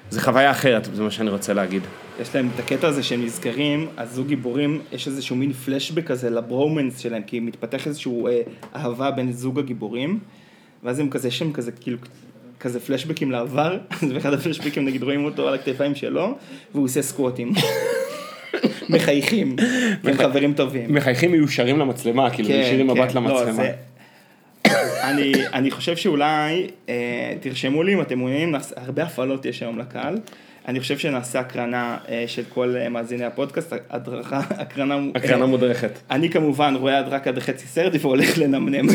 זה חוויה אחרת, זה מה שאני רוצה להגיד. יש להם את הקטע הזה שהם נזכרים, אז זוג גיבורים, יש איזשהו מין פלשבק כזה לברומנס שלהם, כי מתפתח איזשהו אה, אהבה בין זוג הגיבורים, ואז הם כזה, יש שם כזה, כאילו, כזה פלשבקים לעבר, אז באחד הפלשבקים נגיד רואים אותו על הכתפיים שלו, והוא עושה סקווטים. מחייכים, כי הם חברים טובים. מחייכים מיושרים למצלמה, כאילו, מיושרים מבט לא, למצלמה. זה- אני, אני חושב שאולי, אה, תרשמו לי אם אתם מעוניינים, הרבה הפעלות יש היום לקהל. אני חושב שנעשה הקרנה אה, של כל אה, מאזיני הפודקאסט, הדרכה, הקרנה... הקרנה אה, מודרכת. אני כמובן רואה עד רק עד חצי סרט והולך לנמנם.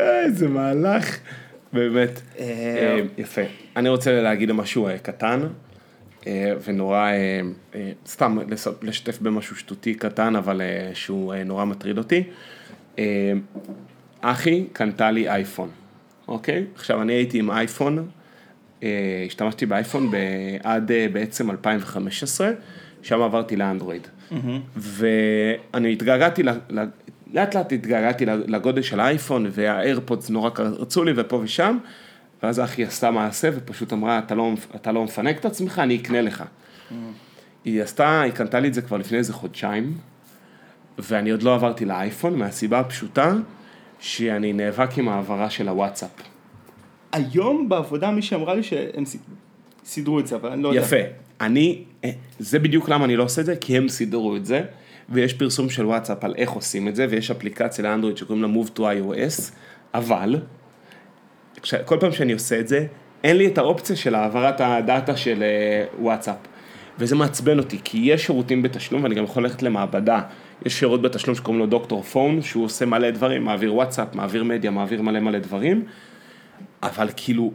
איזה מהלך, באמת. יפה. אני רוצה להגיד משהו קטן, ונורא, סתם לשתף במשהו שטותי קטן, אבל שהוא נורא מטריד אותי. אחי קנתה לי אייפון, אוקיי? עכשיו, אני הייתי עם אייפון, אה, השתמשתי באייפון עד אה, בעצם 2015, שם עברתי לאנדרואיד. ואני התגעגעתי, לאט לאט התגעגעתי לגודל של האייפון, והאיירפודס נורא רצו לי ופה ושם, ואז אחי עשתה מעשה ופשוט אמרה, אתה לא, אתה לא מפנק את עצמך, אני אקנה לך. היא עשתה, היא קנתה לי את זה כבר לפני איזה חודשיים, ואני עוד לא עברתי לאייפון, מהסיבה הפשוטה, שאני נאבק עם העברה של הוואטסאפ. היום בעבודה מישהי אמרה לי שהם סידרו את זה, אבל אני לא יודע. יפה. אני, אה, זה בדיוק למה אני לא עושה את זה, כי הם סידרו את זה, ויש פרסום של וואטסאפ על איך עושים את זה, ויש אפליקציה לאנדרואיד שקוראים לה Move to iOS, אבל, כל פעם שאני עושה את זה, אין לי את האופציה של העברת הדאטה של אה, וואטסאפ. וזה מעצבן אותי, כי יש שירותים בתשלום, ואני גם יכול ללכת למעבדה. יש שירות בתשלום שקוראים לו דוקטור פון, שהוא עושה מלא דברים, מעביר וואטסאפ, מעביר מדיה, מעביר מלא מלא דברים, אבל כאילו,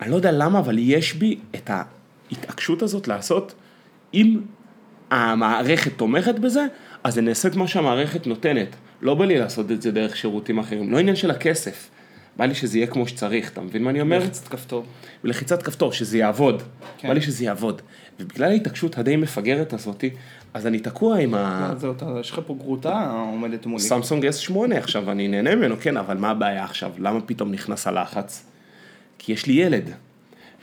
אני לא יודע למה, אבל יש בי את ההתעקשות הזאת לעשות, אם המערכת תומכת בזה, אז זה נעשה את מה שהמערכת נותנת. לא בא לי לעשות את זה דרך שירותים אחרים, לא עניין של הכסף. בא לי שזה יהיה כמו שצריך, אתה מבין מה אני אומר? לחיצת כפתור. בלחיצת כפתור, שזה יעבוד. כן. בא לי שזה יעבוד. ובגלל ההתעקשות הדי מפגרת הזאתי, אז אני תקוע עם ה... לא, זהו, יש לך פה גרוטה עומדת מולי. סמסונג S8 עכשיו, אני נהנה ממנו, כן, אבל מה הבעיה עכשיו? למה פתאום נכנס הלחץ? כי יש לי ילד.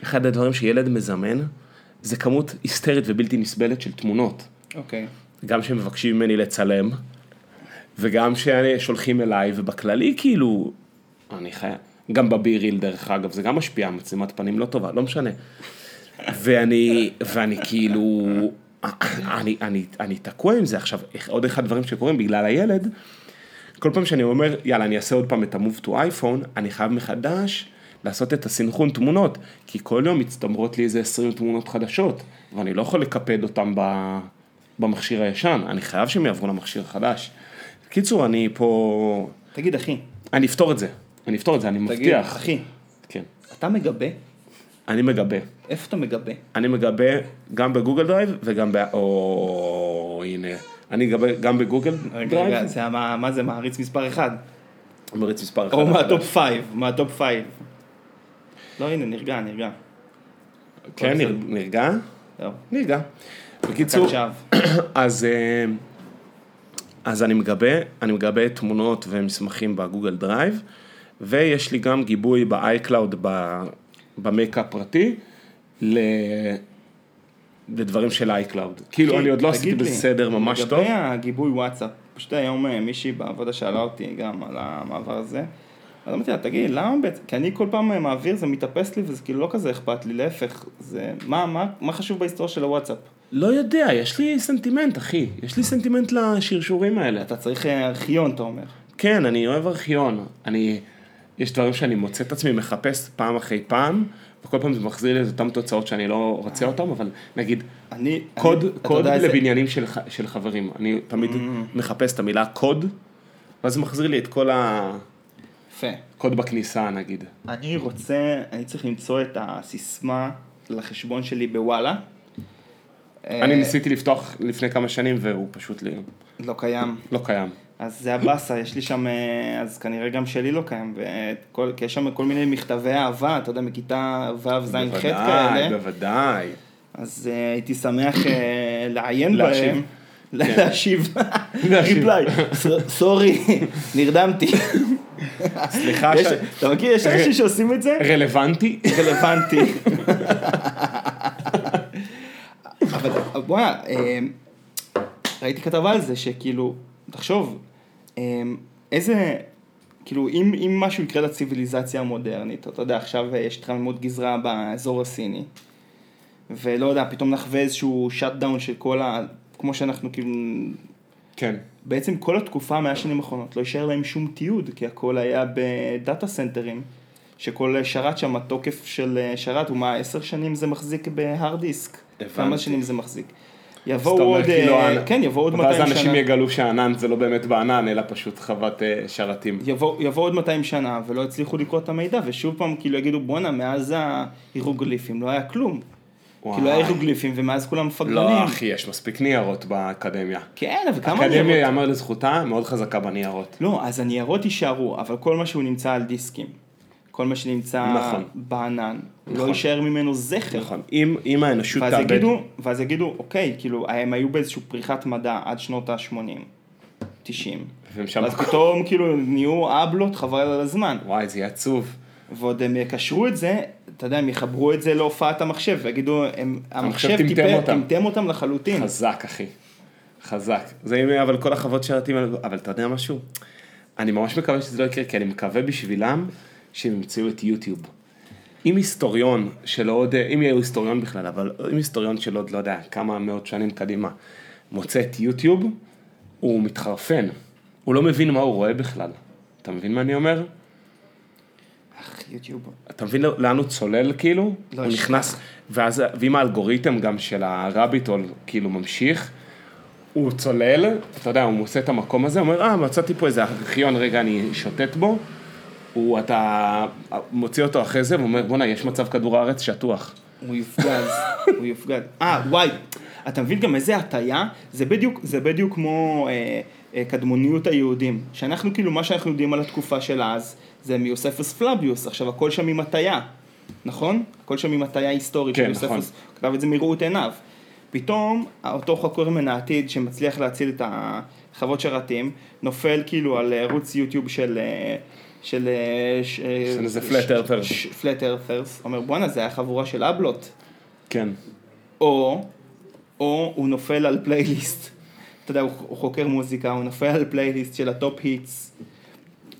אחד הדברים שילד מזמן, זה כמות היסטרית ובלתי נסבלת של תמונות. אוקיי. גם שמבקשים ממני לצלם, וגם ששולחים אליי, ובכללי כאילו, אני חייב, גם בביריל דרך אגב, זה גם משפיע, מצלמת פנים לא טובה, לא משנה. ואני, ואני כאילו, אני, אני, אני תקוע עם זה עכשיו, עוד אחד הדברים שקורים בגלל הילד, כל פעם שאני אומר, יאללה, אני אעשה עוד פעם את ה-move to iPhone, אני חייב מחדש לעשות את הסינכרון תמונות, כי כל יום מצטברות לי איזה 20 תמונות חדשות, ואני לא יכול לאבד אותם ב... במכשיר הישן, אני חייב שהם יעברו למכשיר החדש. בקיצור, אני פה... תגיד, אחי, אני אפתור את זה, אני אפתור את זה, אני תגיד, מבטיח. אחי, כן. אתה מגבה? אני מגבה. איפה אתה מגבה? אני מגבה גם ב Google Drive וגם ב... או... הנה. אני מגבה גם בגוגל רגע, רגע, Drive. זה מה, מה זה מעריץ מספר אחד? מעריץ מספר אחד. או החדש. מה top five, מה top five. לא, הנה, נרגע, נרגע. כן, נר- נרגע? זהו. נרגע. בקיצור. אז, אה, אז אני מגבה, אני מגבה תמונות ומסמכים ב Google Drive, ויש לי גם גיבוי ב-iCloud ב- ב Mac הפרטי, ל... לדברים של iCloud. כאילו, אני עוד לא עשיתי בסדר ממש טוב. לגבי הגיבוי וואטסאפ, פשוט היום אה, מישהי בעבודה שאלה אותי גם על המעבר הזה. אז אמרתי לה, תגיד, למה בעצם? כי אני כל פעם אה, מעביר, זה מתאפס לי וזה כאילו לא כזה אכפת לי, להפך, זה... מה, מה, מה חשוב בהיסטוריה של הוואטסאפ? לא יודע, יש לי סנטימנט, אחי. יש לי סנטימנט לשרשורים האלה. אתה צריך אה, ארכיון, אתה אומר. כן, אני אוהב ארכיון. אני, יש דברים שאני מוצא את עצמי מחפש פעם אחרי פעם, וכל פעם זה מחזיר לי את אותן תוצאות שאני לא רוצה אותן, אבל נגיד, אני... קוד, אני, קוד איזה- לבניינים של, ח- של חברים. אני תמיד מחפש את המילה קוד, ואז זה מחזיר לי את כל יפה. הקוד בכניסה, נגיד. אני רוצה, אני צריך למצוא את הסיסמה לחשבון שלי בוואלה. אני אה, ניסיתי לפתוח לפני כמה שנים, והוא פשוט לא קיים. לא קיים. אז זה הבאסה, יש לי שם, אה, אז כנראה גם שלי לא קיים, וכל, כי יש שם כל מיני מכתבי אהבה, אתה יודע, מכיתה ו', ז', ח' בוודאי, כאלה, בוודאי. אז אה, הייתי שמח אה, לעיין להשיב. בהם. כן. להשיב, להשיב. ריפליי, סורי, נרדמתי. סליחה. אתה מכיר, יש אנשים שעושים את זה? רלוונטי? רלוונטי. אבל בוא'נה, ראיתי כתבה על זה שכאילו, תחשוב, איזה, כאילו אם, אם משהו יקרה לציוויליזציה המודרנית, אתה יודע, עכשיו יש התחממות גזרה באזור הסיני, ולא יודע, פתאום נחווה איזשהו shutdown של כל ה... כמו שאנחנו כאילו... כן. בעצם כל התקופה מאה שנים האחרונות לא יישאר להם שום תיעוד, כי הכל היה ב data centerים, שכל שרת שם, התוקף של שרת הוא מה, עשר שנים זה מחזיק ב hard disk. הבנתי. כמה שנים זה מחזיק. יבואו עוד, כאילו, אה, כן, יבואו עוד 200 שנה. ואז אנשים יגלו שהענן זה לא באמת בענן, אלא פשוט חוות אה, שרתים. יבוא, יבוא עוד 200 שנה ולא יצליחו לקרוא את המידע, ושוב פעם כאילו יגידו בואנה, מאז ההירוגליפים לא היה כלום. וואי. כאילו היה הירוגליפים ומאז כולם מפגרנים. לא, אחי, יש מספיק ניירות באקדמיה. כן, אבל כמה האקדמיה, ניירות? יאמר לזכותה, מאוד חזקה בניירות. לא, אז הניירות יישארו, אבל כל מה שהוא נמצא על דיסקים, כל מה שנמצא נכון. בענן, לא נכון. יישאר ממנו זכר. נכון. אם אם האנושות ואז תאבד... יגידו, ואז יגידו, אוקיי, כאילו, הם היו באיזושהי פריחת מדע עד שנות ה-80, 90. ומשם... אז פתאום כאילו נהיו אבלות חבל על הזמן. וואי, זה יהיה עצוב. ועוד הם יקשרו את זה, אתה יודע, הם יחברו את זה להופעת המחשב, ויגידו, הם, המחשב טמטם אותם. טמטם אותם לחלוטין. חזק, אחי. חזק. זה אם אבל כל החוות שרתים, אבל אתה יודע משהו? אני ממש מקווה שזה לא יקרה, כי אני מקווה בשבילם שהם ימצאו את יוטיוב. אם היסטוריון של עוד, אם יהיה היסטוריון בכלל, אבל אם היסטוריון של עוד, לא יודע, כמה מאות שנים קדימה, מוצא את יוטיוב, הוא מתחרפן. הוא לא מבין מה הוא רואה בכלל. אתה מבין מה אני אומר? אך, יוטיוב. אתה מבין לאן הוא צולל כאילו? לא, הוא נכנס, ואז, ואם האלגוריתם גם של הרביטול כאילו ממשיך, הוא צולל, אתה יודע, הוא מוצא את המקום הזה, הוא אומר, אה, מצאתי פה איזה ארכיון, רגע, אני שוטט בו. הוא, אתה מוציא אותו אחרי זה, ואומר, בואנה, יש מצב כדור הארץ שטוח. הוא יופגז, הוא יופגז. אה, וואי, אתה מבין גם איזה הטיה? זה בדיוק, זה בדיוק כמו אה, אה, קדמוניות היהודים. שאנחנו כאילו, מה שאנחנו יודעים על התקופה של אז, זה מיוספוס פלביוס. עכשיו, הכל שם עם הטיה, נכון? הכל שם עם הטיה היסטורית כן, של יוספוס, נכון. כתב את זה מראות עיניו. פתאום, אותו חוקר מן העתיד שמצליח להציל את החוות שרתים, נופל כאילו על ערוץ יוטיוב של... אה, של... אה, אה, של איזה earthers. ש- flat earthers, אומר בואנה זה היה חבורה של אבלות. כן. או, או הוא נופל על פלייליסט אתה יודע, הוא, חוקר מוזיקה, הוא נופל על פלייליסט של ה top hits,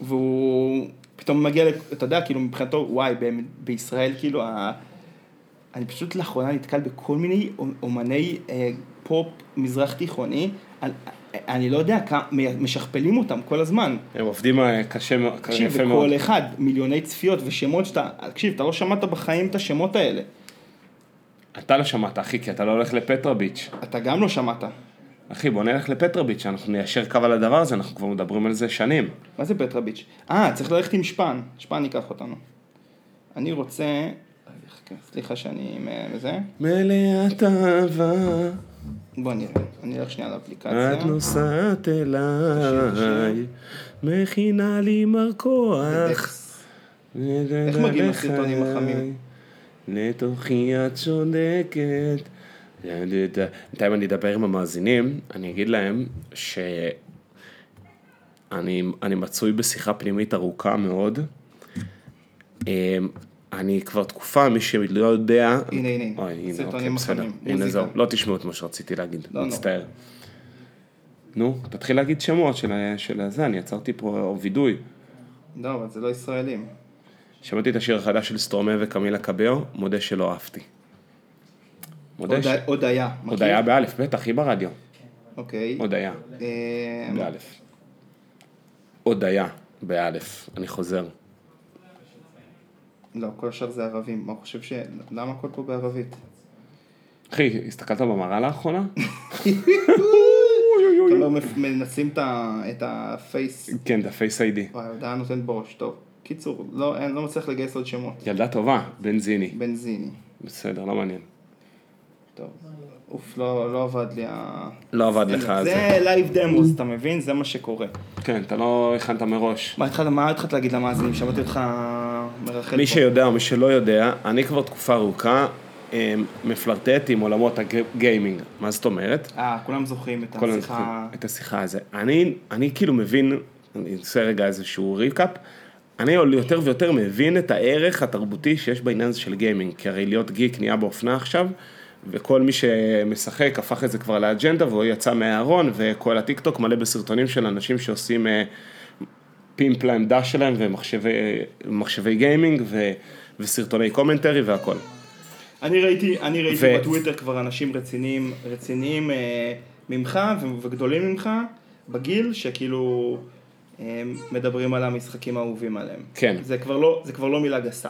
והוא פתאום מגיע, אתה יודע, כאילו מבחינתו, וואי, ב- בישראל, כאילו, ה... אני פשוט לאחרונה נתקל בכל מיני אומני אה, פופ מזרח תיכוני, אני לא יודע כמה, משכפלים אותם כל הזמן. הם עובדים אה, קשה מאוד, תקשיב, יפה מאוד. וכל אחד, מיליוני צפיות ושמות שאתה, תקשיב, אתה לא שמעת בחיים את השמות האלה. אתה לא שמעת, אחי, כי אתה לא הולך לפטרה ביץ'. אתה גם לא שמעת. אחי, בוא נלך לפטרה ביץ', אנחנו ניישר קו על הדבר הזה, אנחנו כבר מדברים על זה שנים. מה זה פטרה ביץ'? אה, צריך ללכת עם שפן, שפן ייקח אותנו. אני רוצה, סליחה שאני מזה, מלאת אהבה, בוא נראה, אני אלך שנייה את לאפליקציה. נוסעת אליי, מכינה לי מרקוח. דקס. איך מגיעים לסרטונים החמים? לתוכי את צודקת. בינתיים אני אדבר עם המאזינים, אני אגיד להם שאני אני מצוי בשיחה פנימית ארוכה מאוד. אמ, אני כבר תקופה, מי שלא יודע... הנה, הנה, אוי, הנה, סרטונים אוקיי, בסדר. הנה. זהו, לא תשמעו את מה שרציתי להגיד, לא, לא. מצטער. נו, תתחיל להגיד שמות של של הזה, אני עצרתי פה וידוי. לא, אבל זה לא ישראלים. שמעתי את השיר החדש של סטרומה וקמילה קבאו, מודה שלא אהבתי. מודה ש... עוד-? עוד היה באלף, בטח, היא ברדיו. אוקיי. עוד היה, אה, באלף. עוד היה, באלף, אני חוזר. לא, כל השאר זה ערבים. מה, חושב ש... למה הכל פה בערבית? אחי, הסתכלת במראה לאחרונה? אתה לא מנסים את את ה face... כן, זה Face ID. וואי, ההודעה נותנת בראש. טוב. קיצור, לא, אין, לא מצליח לגייס עוד שמות. ילדה טובה, בנזיני. בנזיני. בסדר, לא מעניין. טוב. אוף, לא, לא עבד לי ה... לא עבד לך על זה. זה live demos, אתה מבין? זה מה שקורה. כן, אתה לא הכנת מראש. מה התחלת להגיד למאזינים? שמעתי אותך מרחף מפה. שיודע או מי שלא יודע, אני כבר תקופה ארוכה אה, מפלרטט עם עולמות הגיימינג. מה זאת אומרת? אה, כולם זוכרים את כל השיחה... הזמן- את השיחה הזו. אני, אני כאילו מבין, אני אעשה רגע איזשהו recap, אני יותר ויותר מבין את הערך התרבותי שיש בעניין הזה של גיימינג, כי הרי להיות גיק נהיה באופנה עכשיו, וכל מי שמשחק הפך את זה כבר לאג'נדה, והוא יצא מהארון, וכל הטיקטוק מלא בסרטונים של אנשים שעושים אה, pimp לעמדה שלהם, ומחשבי גיימינג, ו, וסרטוני commentary והכל. אני ראיתי, אני ראיתי ו- בטוויטר כבר אנשים רציניים, רציניים אה, ממך וגדולים ממך, בגיל, שכאילו אה, מדברים על המשחקים האהובים עליהם. כן. זה כבר לא, זה כבר לא מילה גסה.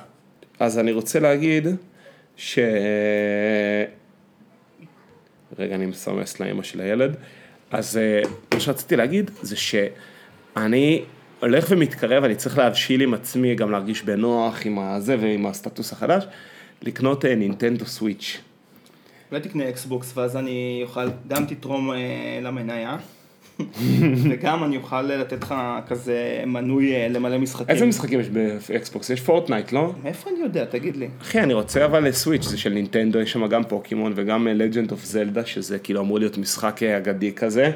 אז אני רוצה להגיד ש... רגע, אני מסמס לאמא של הילד. אז אה, מה שרציתי להגיד זה שאני הולך ומתקרב, אני צריך להבשיל עם עצמי, גם להרגיש בנוח עם הזה ועם הסטטוס החדש, לקנות אה, נינטנדו סוויץ'. אולי תקנה אקסבוקס ואז אני אוכל, גם תתרום אה, למניה, וגם אני אוכל לתת לך כזה מנוי אה, למלא משחקים. איזה משחקים יש באקסבוקס? יש פורטנייט, לא? מאיפה אני יודע? תגיד לי. אחי, אני רוצה אבל סוויץ', זה של נינטנדו, יש שם גם פוקימון וגם Legend of Zelda, שזה כאילו אמור להיות משחק אה, אגדי כזה.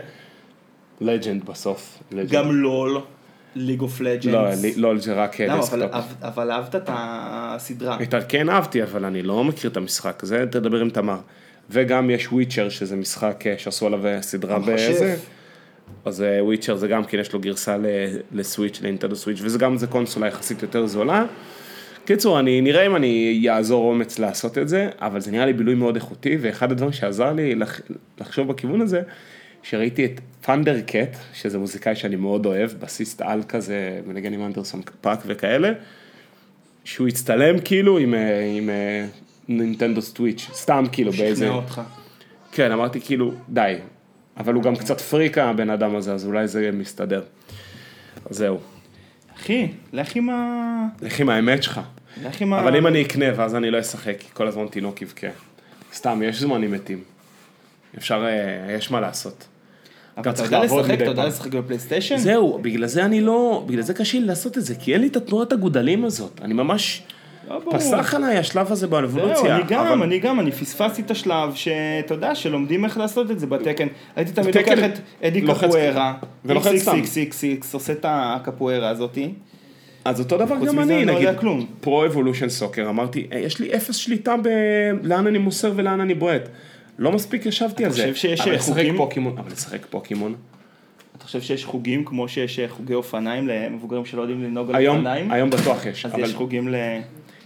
Legend בסוף. Legend. גם לול, League of Legends. לא, זה רק אה? דסקטופ. אבל, אבל, אהבת את הסדרה. את כן אהבתי, אבל אני לא מכיר את המשחק, זה תדבר עם תמר. וגם יש Witcher, שזה משחק אה, שעשו עליו אה, סדרה. בזה. אז Witcher זה גם כן, יש לו גרסה לסוויץ', לנינטנדו סוויץ', וזה גם זה קונסולה יחסית יותר זולה. קיצור, אני נראה אם אני יאזור אומץ לעשות את זה, אבל זה נראה לי בילוי מאוד איכותי, ואחד הדברים שעזר לי לח- לחשוב בכיוון הזה, שראיתי את ת'נדרקט, שזה מוזיקאי שאני מאוד אוהב, בסיסט-על כזה, מנגן עם אנדרסון פאק וכאלה, שהוא הצטלם כאילו עם, אה, עם אה, נינטנדו סוויץ', סתם כאילו באיזה... שכנע אותך. כן, אמרתי כאילו, די. אבל הוא גם קצת פריק הבן אדם הזה, אז אולי זה מסתדר. זהו. אחי, לך עם ה... לך עם האמת שלך. לך עם ה... אבל אם אני אקנה ואז אני לא אשחק, כי כל הזמן תינוק יבכה. סתם, יש זמנים מתים. אפשר, אה, יש מה לעשות. אבל אתה יודע לשחק, אתה יודע. לשחק בפלייסטיישן? זהו, בגלל זה אני לא, בגלל זה קשה לי לעשות את זה, כי אין לי את התנועת הגודלים הזאת. אני ממש, לא. פסח עליי השלב הזה זהו, באבולוציה. אני גם, אבל- אני גם, אני פספסתי את השלב שאתה יודע, שלומדים איך לעשות את זה בתקן. הייתי תמיד לוקח את אדי קפוארה, ולוחץ סתם. עושה את הקפוארה הזאתי. אז אותו דבר גם אני, לא נגיד. פרו אבולושן סוקר, אמרתי, "אה, יש לי אפס שליטה ב... לאן אני מוסר ולאן אני בועט. לא מספיק ישבתי על זה. חושב שיש חוקים? פוקימון, אבל לשחק פוקימון. אתה חושב שיש חוגים כמו שיש אה, חוגי אופניים למבוגרים שלא יודעים לנהוג על אופניים? היום בטוח יש. אז אבל יש חוגים ל...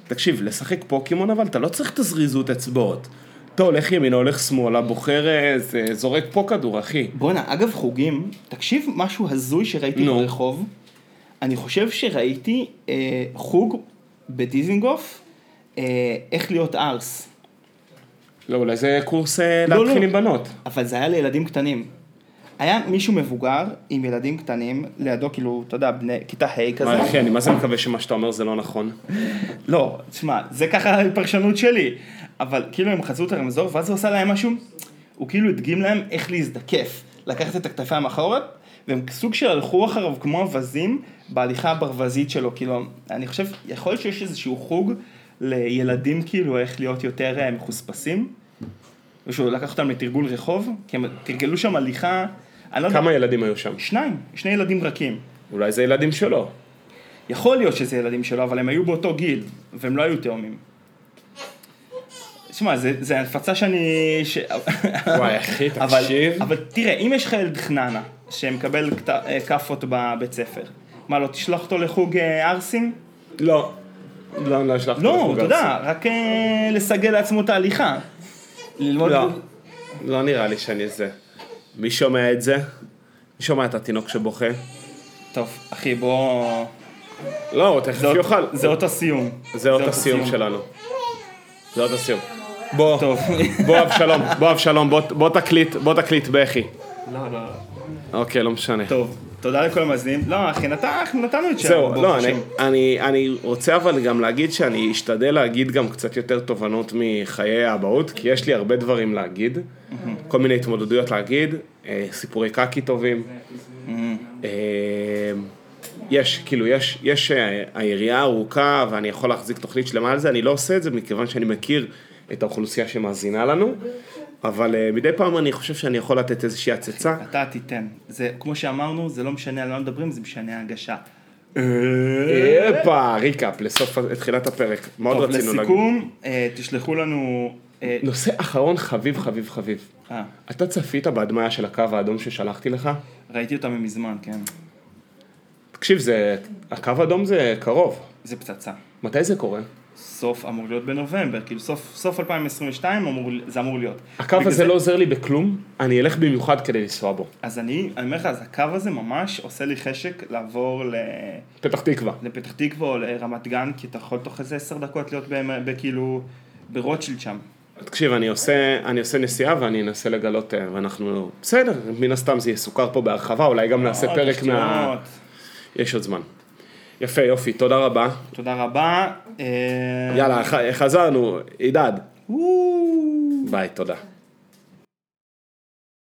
תקשיב, לשחק פוקימון אבל אתה לא צריך את הזריזות אצבעות. אתה הולך ימינה, הולך שמאלה, בוחר, אה, זה- זורק פה כדור, אחי. בואנה, אגב חוגים, תקשיב משהו הזוי שראיתי נו. ברחוב. אני חושב שראיתי אה, חוג בדיזינגוף, אה, איך להיות ארס. לא, אולי זה קורס אה, לא, להתחיל לא. עם בנות. אבל זה היה לילדים קטנים. היה מישהו מבוגר עם ילדים קטנים, לידו כאילו, אתה יודע, בני, כיתה ה' כזה. מה, אחי, אני מה זה מקווה שמה שאתה אומר זה לא נכון. לא, תשמע, זה ככה הפרשנות שלי. אבל כאילו הם חצו את הרמזור, ואז הוא עשה להם משהו, הוא כאילו הדגים להם איך להזדקף. לקחת את הכתפיים אחורה, והם סוג של הלכו אחריו כמו אווזים בהליכה הברווזית שלו. כאילו, אני חושב, יכול להיות שיש איזשהו חוג לילדים כאילו איך להיות יותר אה, מחוספסים. ושהוא לקח אותם לתרגול רחוב, כי הם תרגלו שם הליכה, לא יודע, כמה ילדים היו שם? שניים, שני ילדים רכים. אולי זה ילדים שלו. יכול להיות שזה ילדים שלו, אבל הם היו באותו גיל, והם לא היו תאומים. תשמע, זה, זה הפצה שאני... ש... וואי, אחי, אבל, תקשיב. אבל תראה, אם יש לך ילד חננה, שמקבל אה, כאפות בבית ספר, מה, לא תשלח אותו לחוג אה, ערסים? לא. לא, לא אשלח אותו לא, אתה יודע. רק אה, לסגל לעצמו את ההליכה. ללמוד... לא. לא נראה לי שאני זה. מי שומע את זה? מי שומע את התינוק שבוכה? טוב, אחי, בוא... לא, הוא תכף יאכל. זה אות הסיום. זה אות הסיום שלנו. זה אות הסיום. בוא. בוא אבשלום, בוא אבשלום, בוא תקליט, בוא תקליט בכי. לא, לא. אוקיי, לא משנה. טוב, תודה לכל המאזינים. לא, אחי, אנחנו נתנו את שלנו. זהו, לא, אני. אני, אני רוצה אבל גם להגיד שאני אשתדל להגיד גם קצת יותר תובנות מחיי האבהות, כי יש לי הרבה דברים להגיד, כל מיני התמודדויות להגיד, אה, סיפורי קקי טובים. אה, יש, כאילו, יש, יש אה, היריעה ארוכה ואני יכול להחזיק תוכנית שלמה על זה, אני לא עושה את זה מכיוון שאני מכיר את האוכלוסייה שמאזינה לנו, אבל אה, מדי פעם אני חושב שאני יכול לתת איזושהי הצצה. אתה תיתן. זה, כמו שאמרנו, זה לא משנה על מה מדברים, זה משנה ההגשה. הופה, ריקאפ לסוף, לתחילת הפרק. מאוד טוב, רצינו להגיד. לסיכום, אה, תשלחו לנו... אה, נושא אחרון חביב חביב חביב. אה, אתה צפית בהדמיה של הקו האדום ששלחתי לך? ראיתי אותה מזמן, כן. תקשיב, זה... הקו האדום זה קרוב. זה פצצה. מתי זה קורה? סוף אמור להיות בנובמבר, כאילו סוף, סוף 2022 אמור, זה אמור להיות. הקו הזה זה- לא עוזר לי בכלום, אני אלך במיוחד כדי לנסוע בו. אז אני, אני אומר לך, אז הקו הזה ממש עושה לי חשק לעבור ל... פתח תקווה. לפתח תקווה או לרמת גן, כי אתה יכול תוך איזה עשר דקות להיות בכאילו, ברוטשילד שם. תקשיב, אני עושה, אני עושה נסיעה ואני אנסה לגלות, אה, ואנחנו... בסדר, מן הסתם זה יסוכר פה בהרחבה, אולי גם נעשה פרק מה... יש עוד זמן. יפה, יופי, תודה רבה. תודה רבה. אה, יאללה, חזרנו, עידד. ביי, תודה.